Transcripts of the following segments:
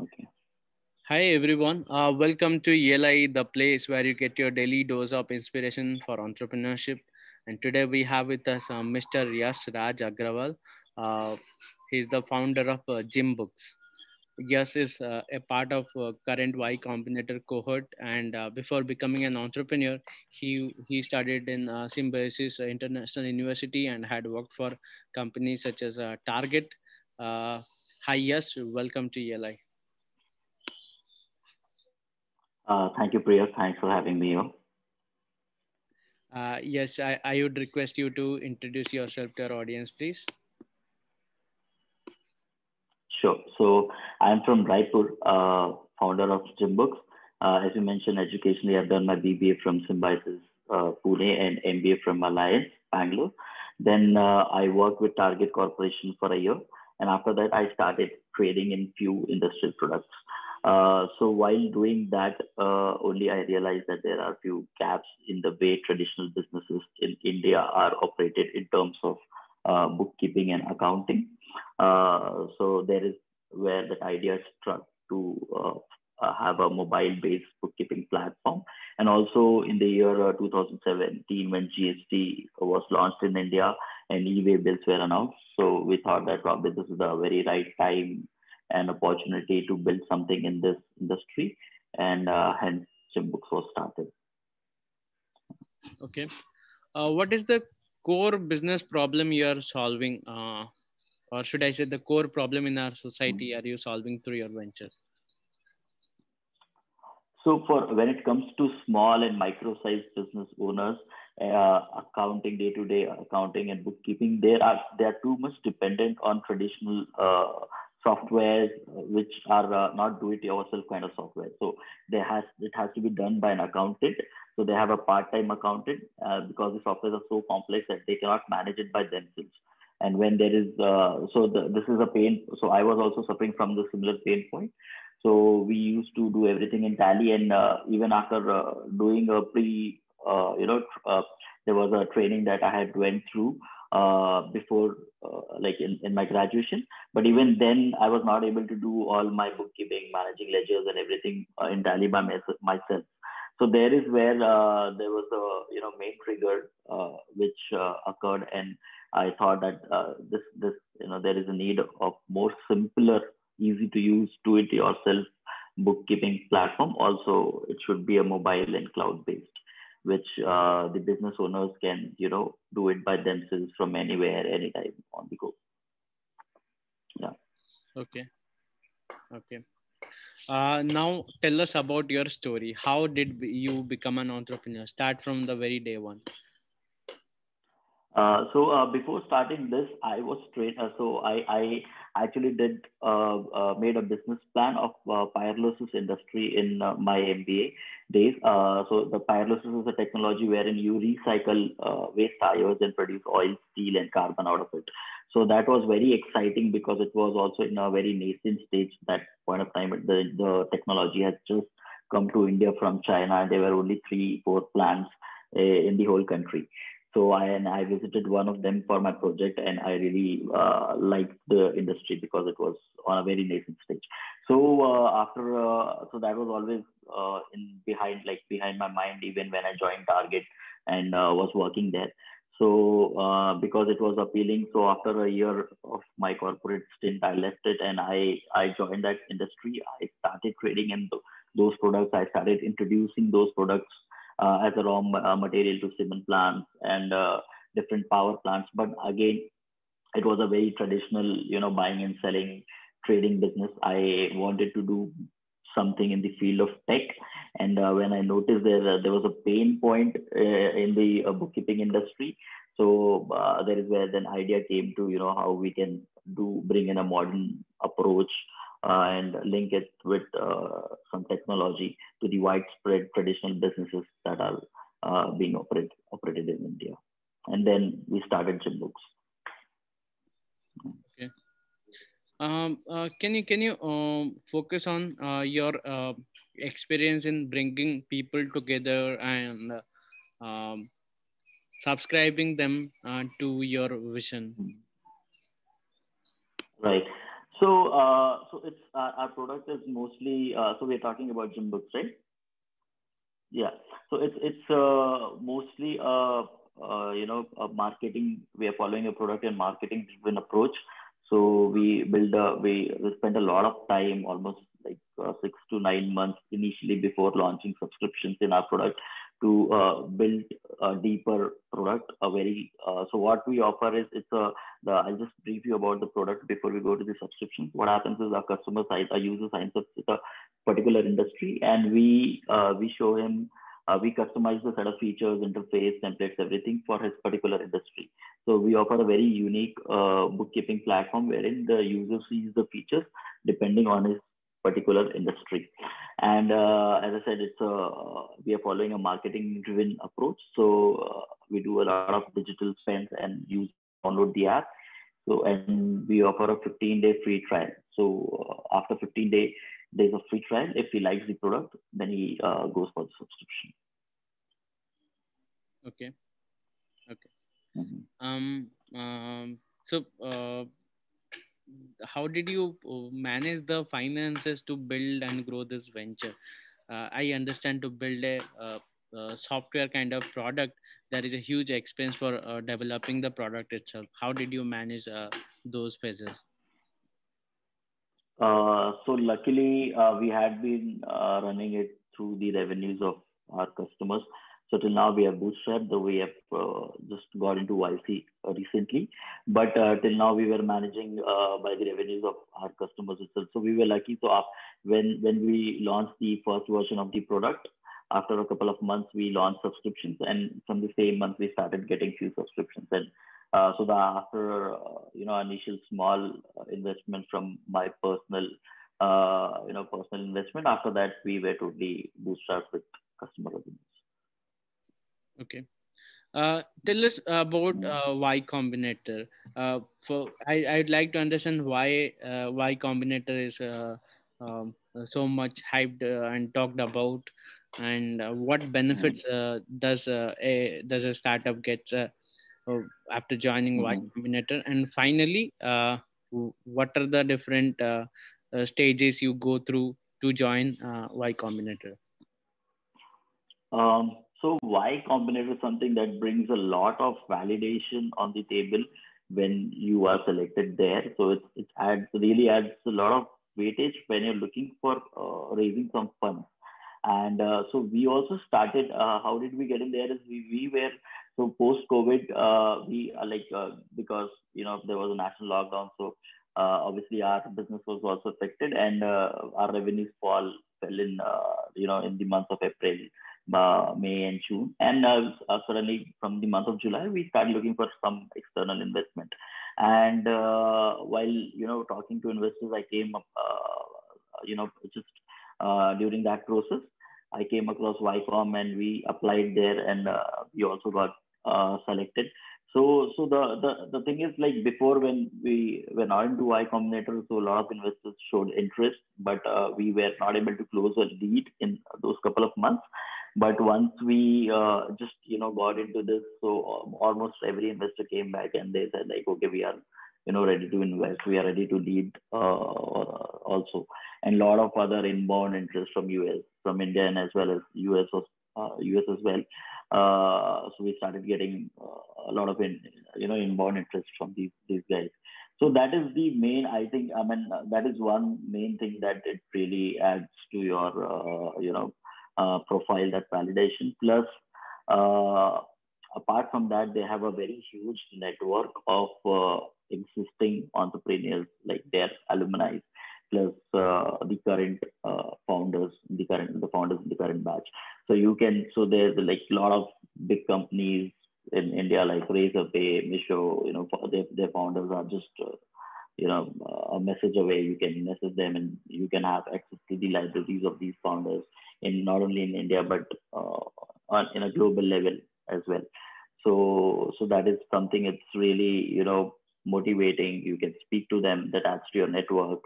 Okay. Hi everyone. Uh, welcome to ELI, the place where you get your daily dose of inspiration for entrepreneurship. And today we have with us uh, Mr. Yash Raj Agrawal. Uh, he's the founder of uh, GimBooks. Yash is uh, a part of uh, current Y Combinator cohort, and uh, before becoming an entrepreneur, he he studied in uh, Symbiosis International University and had worked for companies such as Target. Hi, Yash. Welcome to ELI. Uh, thank you, Priya. Thanks for having me here. Uh, yes, I, I would request you to introduce yourself to our audience, please. Sure. So I'm from Raipur, uh, founder of GimBooks. Uh, as you mentioned, educationally, I've done my BBA from Symbiosis uh, Pune and MBA from Alliance, Bangalore. Then uh, I worked with Target Corporation for a year. And after that, I started trading in few industrial products. Uh, so while doing that, uh, only I realized that there are few gaps in the way traditional businesses in India are operated in terms of uh, bookkeeping and accounting. Uh, so there is where that idea struck to uh, have a mobile-based bookkeeping platform. And also in the year 2017, when GST was launched in India and e-way bills were announced, so we thought that probably this is the very right time an opportunity to build something in this industry, and uh, hence GimBooks was started. Okay, uh, what is the core business problem you are solving, uh, or should I say the core problem in our society are you solving through your venture? So for when it comes to small and micro-sized business owners, uh, accounting day-to-day accounting and bookkeeping, they are they are too much dependent on traditional uh, softwares which are uh, not do-it-yourself kind of software. So they has it has to be done by an accountant. So they have a part-time accountant uh, because the softwares are so complex that they cannot manage it by themselves. And when there is uh, so the, this is a pain. So I was also suffering from the similar pain point. So we used to do everything in Tally, and uh, even after uh, doing a pre, uh, you know, there was a training that I had went through uh, before uh, like in, in my graduation. But even then i was not able to do all my bookkeeping managing ledgers and everything uh, in tally by myself. So there is where uh, there was a you know main trigger uh, which uh, occurred. And i thought that this this you know there is a need of more simpler easy to use do it yourself bookkeeping platform. Also it should be a mobile and cloud based which uh, the business owners can, you know, do it by themselves from anywhere, anytime on the go. Yeah. Okay. Okay. Uh, now tell us about your story. How did you become an entrepreneur? Start from the very day one. Uh, so uh, before starting this, I was straight. Uh, so I, I actually did uh, uh, made a business plan of uh, pyrolysis industry in my MBA days. so the pyrolysis is a technology wherein you recycle waste tires and produce oil, steel, and carbon out of it. So that was very exciting because it was also in a very nascent stage. That point of time, the the technology has just come to India from China. And there were only three, four plants in the whole country. So I and I visited one of them for my project, and I really uh, liked the industry because it was on a very nascent stage. So uh, after, uh, so that was always uh, in behind, like behind my mind, even when I joined Target and uh, was working there. So uh, because it was appealing, so after a year of my corporate stint, I left it and I I joined that industry. I started trading in those products. I started introducing those products as a raw uh, material to cement plants and uh, different power plants. But again, it was a very traditional, you know, buying and selling trading business. I wanted to do something in the field of tech. And uh, when I noticed there uh, there was a pain point uh, in the bookkeeping industry, so there is where then idea came to you know how we can do bring in a modern approach uh, and link it with uh, some technology to the widespread traditional businesses that are uh, being operate, operated in India. And then we started GimBooks. Okay. Um, uh, can you can you um, focus on uh, your uh, experience in bringing people together and um, subscribing them to your vision? Right. So, uh, so it's our, our product is mostly. Uh, so we're talking about GimBooks, right? Yeah. So it's it's uh, mostly a, uh, you know a marketing. We are following a product and marketing driven approach. So we build a we, spend a lot of time, almost like uh, six to nine months initially before launching subscriptions in our product to uh, build a deeper product. A very uh, so what we offer is it's a the I'll just brief you about the product before we go to the subscription. What happens is our customer side, our user signs up with a particular industry, and we uh, we show him. Uh, we customize the set of features, interface, templates, everything for his particular industry. So we offer a very unique uh, bookkeeping platform wherein the user sees the features depending on his particular industry. And uh, as I said, it's a, we are following a marketing driven approach. So uh, we do a lot of digital spends and use download the app. So and we offer a 15 day free trial. So uh, after 15 day days of free trial, if he likes the product, then he uh, goes for the subscription. Okay. Okay. Mm-hmm. Um. Um. So. Uh, how did you uh, manage the finances to build and grow this venture? Uh, I understand to build a, uh, a, software kind of product, there is a huge expense for uh, developing the product itself. How did you manage uh, those phases? Uh, so luckily, we had been running it through the revenues of our customers. So till now we have bootstrapped, we have uh, just got into YC uh, recently. But uh, till now we were managing uh, by the revenues of our customers itself. So we were lucky. So when when we launched the first version of the product, after a couple of months we launched subscriptions, and from the same month we started getting few subscriptions. And uh, so the, after uh, you know initial small investment from my personal you know personal investment, after that we were totally bootstrapped with customer revenues. Okay. Uh, tell us about uh, Y Combinator. Uh, for I, I'd like to understand why uh, Y Combinator is uh, um, so much hyped uh, and talked about, and uh, what benefits uh, does uh, a does a startup get uh, after joining Y mm-hmm. Combinator? And finally, uh, what are the different uh, uh, stages you go through to join uh, Y Combinator? Um, so Y Combinator is something that brings a lot of validation on the table when you are selected there. So it, it adds really adds a lot of weightage when you're looking for uh, raising some funds. And uh, so we also started. Uh, how did we get in there? Is we we were so post COVID. Uh, we are like uh, because you know there was a national lockdown, so uh, obviously our business was also affected, and our revenues fall fell in you know in the month of April uh, May and June. And uh, uh, suddenly, from the month of July, we started looking for some external investment. And uh, while you know talking to investors, I came up, uh, you know, just uh, during that process, I came across YCOM and we applied there, and we also got selected. So, so the, the the thing is like before when we were not into Y Combinator, so a lot of investors showed interest, but we were not able to close a lead in those couple of months. But once we uh, just you know got into this, so um, almost every investor came back and they said like, okay, we are you know ready to invest, we are ready to lead uh, also, and a lot of other inbound interest from US, from India, and as well as US, uh, US as well. Uh, so we started getting uh, a lot of in, you know inbound interest from these these guys. So that is the main. I think. I mean, that is one main thing that it really adds to your uh, you know uh, profile, that validation. Plus, uh, apart from that, they have a very huge network of uh, existing entrepreneurs, like their alumni, plus uh, the current uh, founders, the current the founders in the current batch. So you can so there's like a lot of big companies in India like Razorpay, Meesho, you know, their, their founders are just uh, you know a message away. You can message them and you can have access to the libraries of these founders in not only in india but uh, on in a global level as well. So so that is something it's really you know motivating. You can speak to them that adds to your network.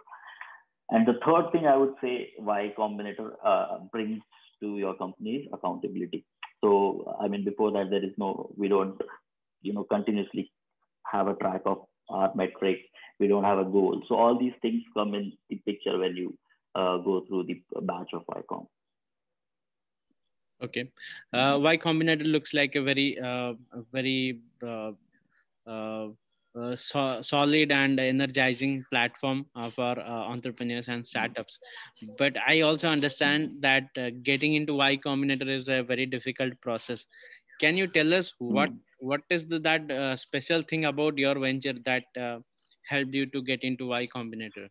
And the third thing i would say Y Combinator uh, brings to your company accountability. So i mean before that there is no we don't you know continuously have a track of our metrics. We don't have a goal. So all these things come in the picture when you uh, go through the batch of YCOM. Okay, uh, Y Combinator looks like a very, uh, very uh, uh, uh, so solid and energizing platform for entrepreneurs and startups. But I also understand that getting into Y Combinator is a very difficult process. Can you tell us what mm. What is the, that special thing about your venture that helped you to get into Y Combinator?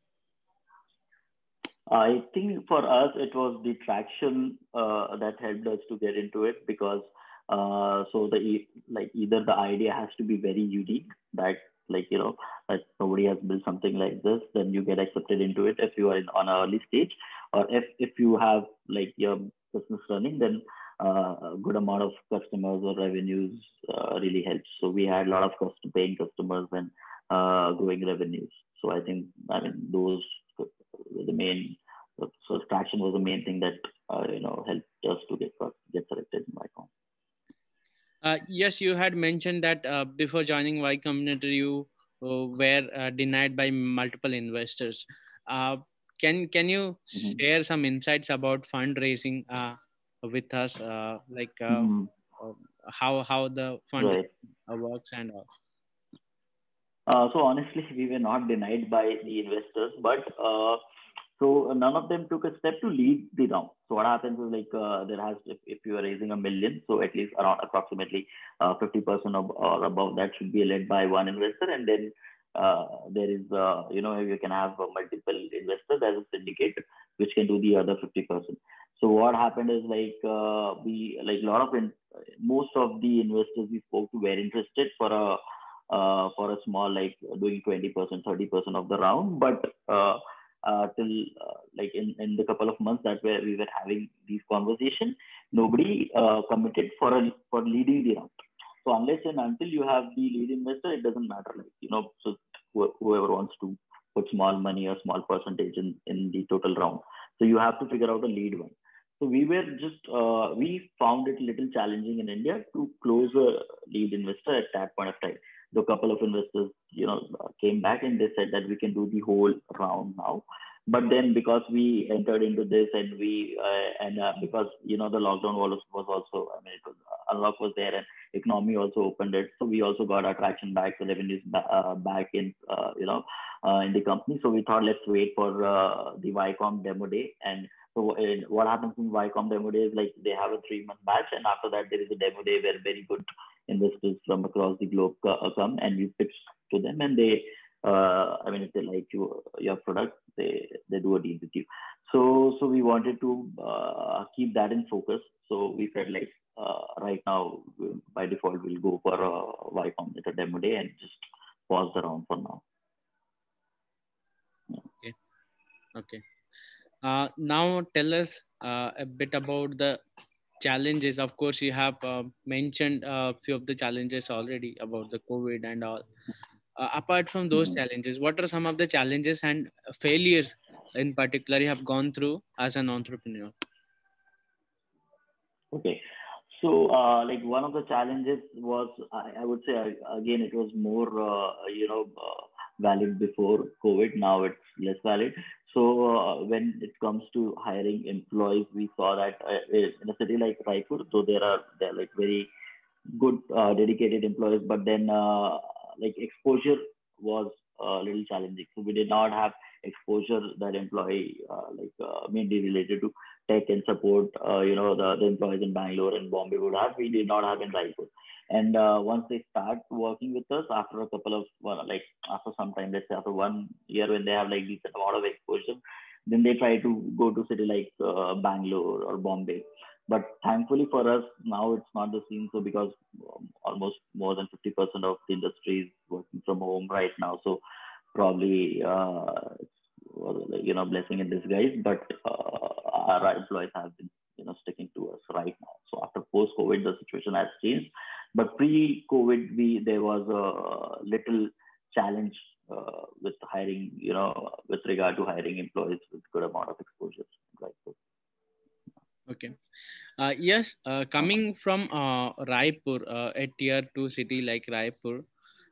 I think for us it was the traction uh, that helped us to get into it because uh, so the like either the idea has to be very unique that like you know that nobody has built something like this then you get accepted into it if you are in, on an early stage or if if you have like your business running then uh, a good amount of customers or revenues uh, really helps so we had a lot of cost paying customers and uh, growing revenues so i think i mean those were the main so traction was the main thing that uh, you know helped us to get get selected in YCOM. Uh, yes, you had mentioned that uh, before joining Y Combinator, you uh, were uh, denied by multiple investors. Uh, can can you mm-hmm. share some insights about fundraising with us, like mm-hmm. how how the fund right. works and all? so honestly, we were not denied by the investors, but so none of them took a step to lead the round. So what happens is like uh, there has if, if you are raising a million, so at least around approximately uh, 50% of or above that should be led by one investor, and then uh, there is uh, you know you can have multiple investors as a syndicate which can do the other 50%. So what happened is like uh, we like a lot of in, most of the investors we spoke to were interested for a uh, for a small like doing 20% 30% of the round, but uh, till uh, like in, in the couple of months that where we were having these conversations, nobody uh, committed for a, for leading the round. So unless and until you have the lead investor, it doesn't matter. Like you know, so wh- whoever wants to put small money or small percentage in in the total round. So you have to figure out a lead one. So we were just uh, we found it a little challenging in India to close a lead investor at that point of time the couple of investors, you know, came back and they said that we can do the whole round now. But then because we entered into this and we uh, and uh, because you know the lockdown was was also I mean it was unlock was there and economy also opened it, so we also got our traction back, the revenues uh, back in uh, you know uh, in the company. So we thought let's wait for the YCOM demo day and so what happens in YCOM demo day is like they have a three month batch, and after that there is a demo day where very good investors from across the globe uh, come and you pitch to them, and they, uh, I mean, if they like you, your product, they they do a deal with you. So so we wanted to uh, keep that in focus. So we felt like uh, right now by default we'll go for a at a demo day and just pause the round for now. Okay. Okay. Uh, now tell us uh, a bit about the challenges. Of course, you have uh, mentioned a few of the challenges already about the COVID and all. Uh, apart from those mm-hmm. challenges, what are some of the challenges and failures in particular you have gone through as an entrepreneur? Okay. So, uh, like one of the challenges was, I, I would say, again, it was more, uh, you know, valid before COVID. Now it's less valid. So uh, when it comes to hiring employees, we saw that uh, in a city like Raipur, so there are there like very good uh, dedicated employees, but then uh, like exposure was a little challenging. So we did not have exposure that employee uh, like uh, mainly related to tech and support. uh, you know the, the employees in Bangalore and Bombay would have. We did not have in Raipur. And uh, once they start working with us after a couple of, well, like after some time, let's say after one year when they have like decent amount of exposure, then they try to go to city like uh, Bangalore or Bombay. But thankfully for us, now it's not the same. So because um, almost more than 50% of the industry is working from home right now. So probably, uh, you know, blessing in disguise, but uh, our employees have been, you know, sticking to us right now. So after post-COVID, the situation has changed but pre-COVID, we there was a little challenge uh, with hiring, you know, with regard to hiring employees with good amount of exposure. Right. Okay. Uh, yes, uh, coming from uh, Raipur, uh, a tier two city like Raipur,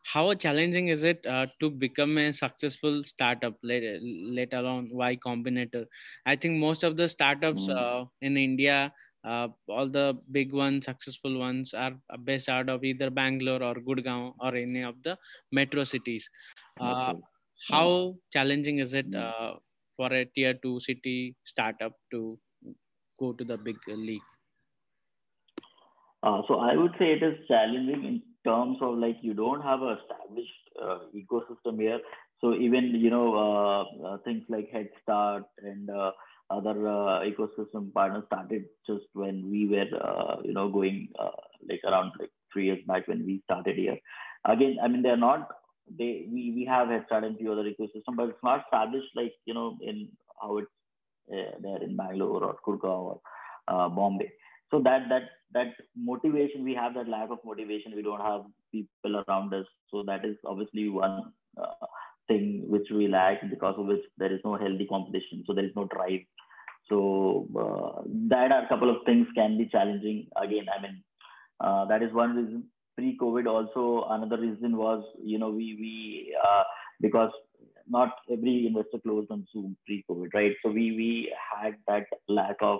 how challenging is it uh, to become a successful startup let, let alone y combinator i think most of the startups mm. uh, in india uh, all the big ones successful ones are based out of either bangalore or gurgaon or any of the metro cities uh, okay. how challenging is it mm. uh, for a tier 2 city startup to go to the big league uh, so I would say it is challenging in terms of like you don't have a established uh, ecosystem here. So even you know uh, uh things like Head Start and uh, other uh, ecosystem partners started just when we were you know going like around like three years back when we started here. Again, I mean they're not they we, we have Head Start and few other ecosystem, but it's not established like you know in how it's there in Bangalore or Kurgaon or Bombay so that that that motivation we have that lack of motivation. We don't have people around us. So that is obviously one uh, thing which we lack because of which there is no healthy competition. So there is no drive. So uh, that are a couple of things can be challenging again. I mean uh, that is one reason. Pre covid also another reason was you know we we uh, because not every investor closed on zoom pre covid right? So we we had that lack of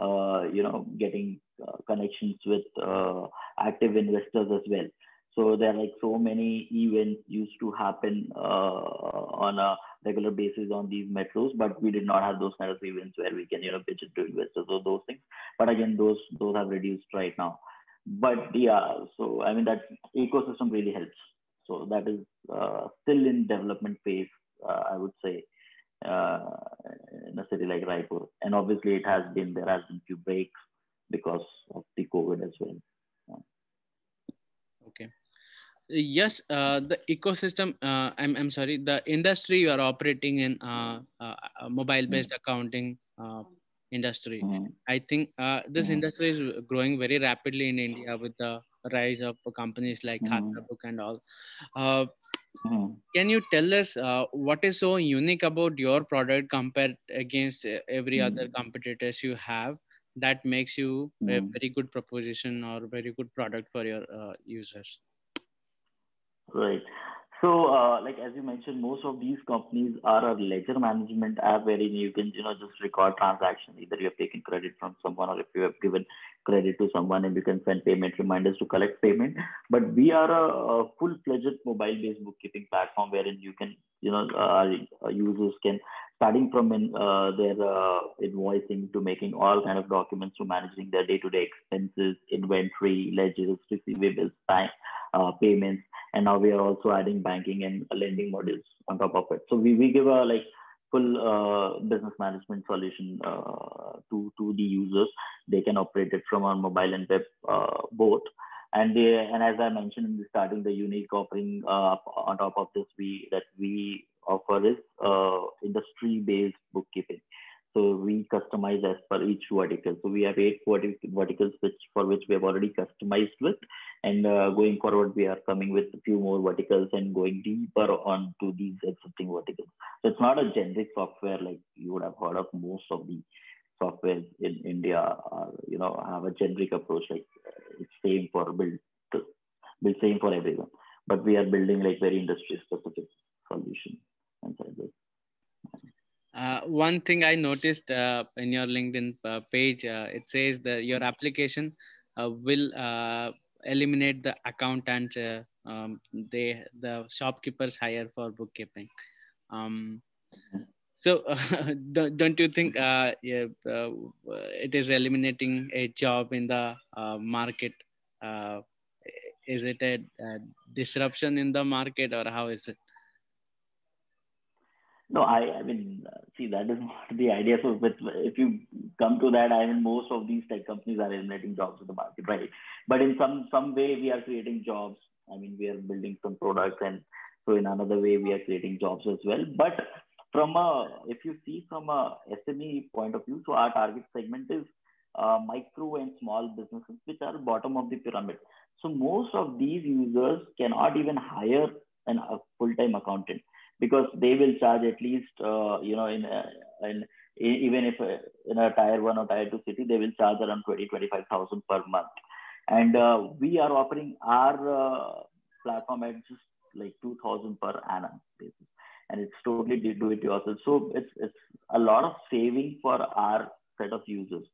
you know, getting uh, connections with uh, active investors as well. So there are like so many events used to happen on a regular basis on these metros, but we did not have those kind of events where we can, you know, pitch it to investors or those things. But again, those those have reduced right now. But yeah, so I mean that ecosystem really helps. So that is uh, still in development phase, uh, I would say uh, in a city like Raipur. And obviously, it has been there has been few breaks because of the COVID as well. Okay. Yes, uh, the ecosystem. Uh, I'm I'm sorry. The industry you are operating in, uh, uh, mobile-based mm. accounting uh, industry. Mm. I think uh, this mm. industry is growing very rapidly in India with the rise of companies like mm. Book and all. Uh, Mm. Can you tell us uh, what is so unique about your product compared against uh, every mm. other competitors you have that makes you a very good proposition or very good product for your uh, users? Right. So, uh, like as you mentioned, most of these companies are a ledger management app wherein you can, you know, just record transactions. Either you have taken credit from someone or if you have given credit to someone and you can send payment reminders to collect payment. But we are a, a full-fledged mobile-based bookkeeping platform wherein you can, you know, uh, users can starting from in, uh, their uh, invoicing to making all kind of documents to managing their day-to-day expenses, inventory, ledgers, receivables, bank uh, payments and now we are also adding banking and lending modules on top of it. So we, we give a like full uh, business management solution uh, to to the users. They can operate it from our mobile and web uh, both. And they, and as I mentioned in the starting, the unique offering uh, on top of this we that we offer is uh, industry-based bookkeeping. So we customize as per each vertical. So we have eight verticals which for which we have already customized with, and uh, going forward we are coming with a few more verticals and going deeper onto these existing verticals. So it's not a generic software like you would have heard of most of the software in India. Are, you know have a generic approach like uh, it's same for build, build same for everyone. But we are building like very industry specific solution inside this. Uh, one thing I noticed uh, in your LinkedIn uh, page, uh, it says that your application uh, will uh, eliminate the accountants, um, they the shopkeepers hire for bookkeeping. Um, so, don't, don't you think yeah, it is eliminating a job in the market? is it a, a disruption in the market, or how is it? No, I, I mean, see, that is not the idea. So, with, if you come to that, I mean, most of these tech companies are eliminating jobs in the market, right? But in some some way, we are creating jobs. I mean, we are building some products, and so in another way, we are creating jobs as well. But from a, if you see from a SME point of view, so our target segment is uh, micro and small businesses, which are bottom of the pyramid. So most of these users cannot even hire an, a full-time accountant because they will charge at least uh, you know in, uh, in even if uh, in a tier one or tier two city they will charge around 20 25000 per month. And uh, we are offering our uh, platform at just like 2000 per annum basis. And it's totally do it yourself. So it's it's a lot of saving for our set of users.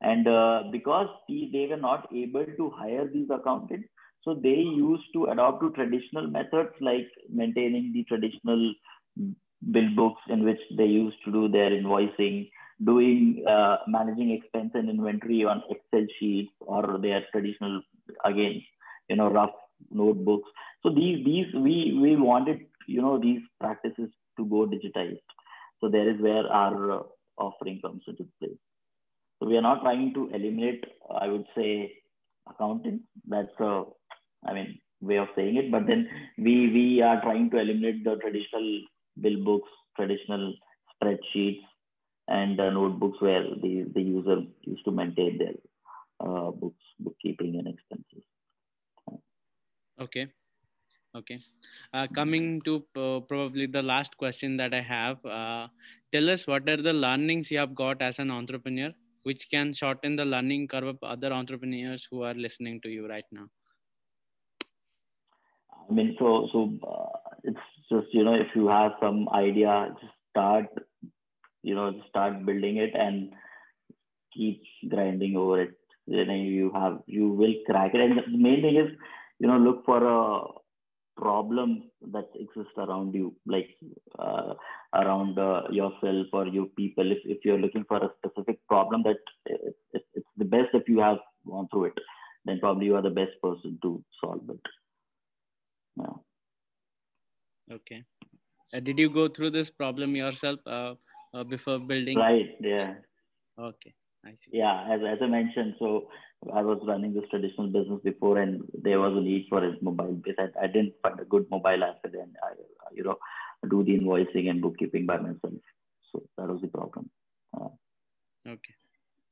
And because the, they were not able to hire these accountants so they used to adopt to traditional methods like maintaining the traditional bill books in which they used to do their invoicing doing uh, managing expense and inventory on excel sheets or their traditional again you know rough notebooks. So these these we we wanted you know these practices to go digitized. So there is where our uh, offering comes into play. So we are not trying to eliminate i would say accounting. That's a i mean way of saying it but then we we are trying to eliminate the traditional bill books traditional spreadsheets and uh, notebooks where the, the user used to maintain their uh, books, bookkeeping and expenses. Okay. Okay. Uh, coming to uh, probably the last question that I have, uh, tell us what are the learnings you have got as an entrepreneur, which can shorten the learning curve of other entrepreneurs who are listening to you right now. I mean, so so uh, it's just you know if you have some idea, just start you know start building it and keep grinding over it. Know you have you will crack it. And the main thing is you know look for a problem that exists around you like uh, around uh, yourself or your people. If, if you're looking for a specific problem that it's, it's the best if you have gone through it then probably you are the best person to solve it yeah. okay uh, did you go through this problem yourself uh, uh, before building? Right. Yeah. Okay. I see. Yeah, as, as I mentioned, so I was running this traditional business before, and there was a need for a mobile base. I, I didn't find a good mobile app, and I, you know, do the invoicing and bookkeeping by myself. So that was the problem. Uh, okay.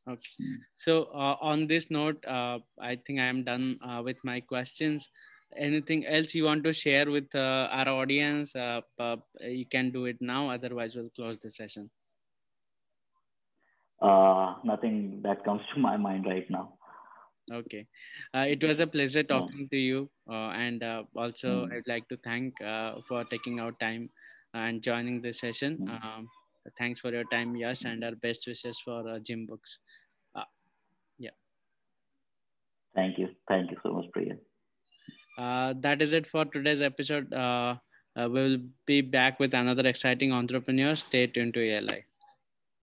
Okay. So uh, on this note, uh, I think I am done uh, with my questions anything else you want to share with uh, our audience? Uh, uh, you can do it now otherwise we'll close the session. Uh nothing that comes to my mind right now. Okay. Uh, it was a pleasure talking to you uh, and also mm. i'd like to thank for taking out time and joining the session. Mm. um, thanks for your time yes and our best wishes for uh, GimBooks. Yeah. Thank you. Thank you so much priya uh, that is it for today's episode. Uh, uh, we'll be back with another exciting entrepreneur. Stay tuned to ALI.